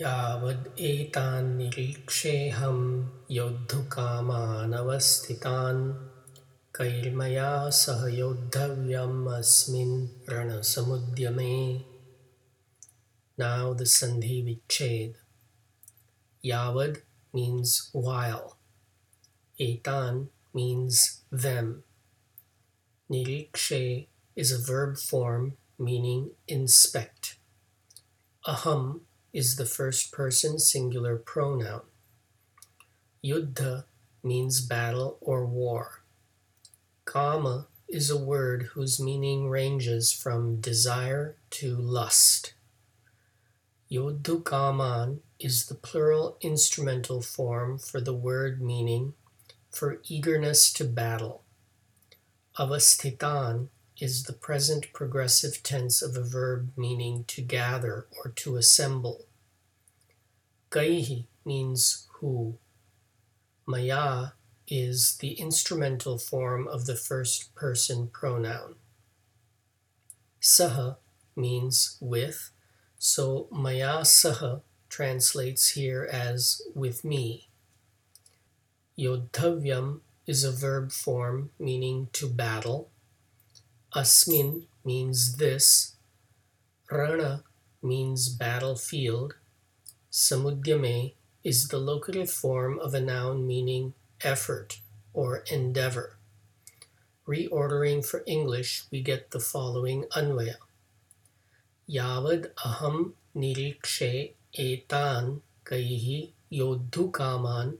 यद्येताक्षेहम योद्धु कामस्थितान् कैर्मया सह योद्धव्यमस्ण समुद्य मे नाउ विच्छेद। यावद मीन्स वायल एतान means them निरीक्षे is a verb form meaning inspect अहम is the first person singular pronoun. Yuddha means battle or war. Kama is a word whose meaning ranges from desire to lust. Yodhukaman is the plural instrumental form for the word meaning for eagerness to battle. Avasthitan is the present progressive tense of a verb meaning to gather or to assemble. Kaihi means who. Maya is the instrumental form of the first person pronoun. Saha means with, so Maya Saha translates here as with me. Yodhavyam is a verb form meaning to battle. Asmin means this. Rana means battlefield. Samudyame is the locative form of a noun meaning effort or endeavor. Reordering for English, we get the following anvaya. Yavad aham nirikshe etan kaihi yodhukaman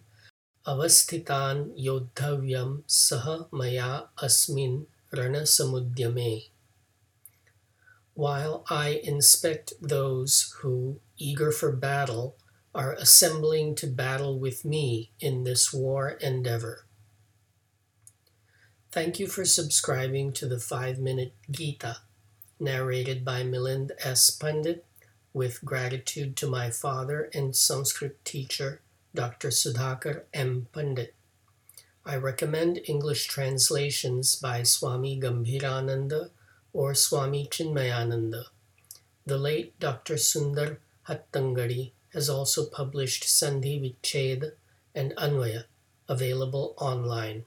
avasthitan yodhavyam saha maya asmin Ranasamudyame. While I inspect those who, eager for battle, are assembling to battle with me in this war endeavor. Thank you for subscribing to the 5 Minute Gita, narrated by Milind S. Pandit, with gratitude to my father and Sanskrit teacher, Dr. Sudhakar M. Pandit. I recommend English translations by Swami Gambhirananda or Swami Chinmayananda. The late Dr. Sundar Hattangadi has also published Sandhi Viched and Anvaya, available online.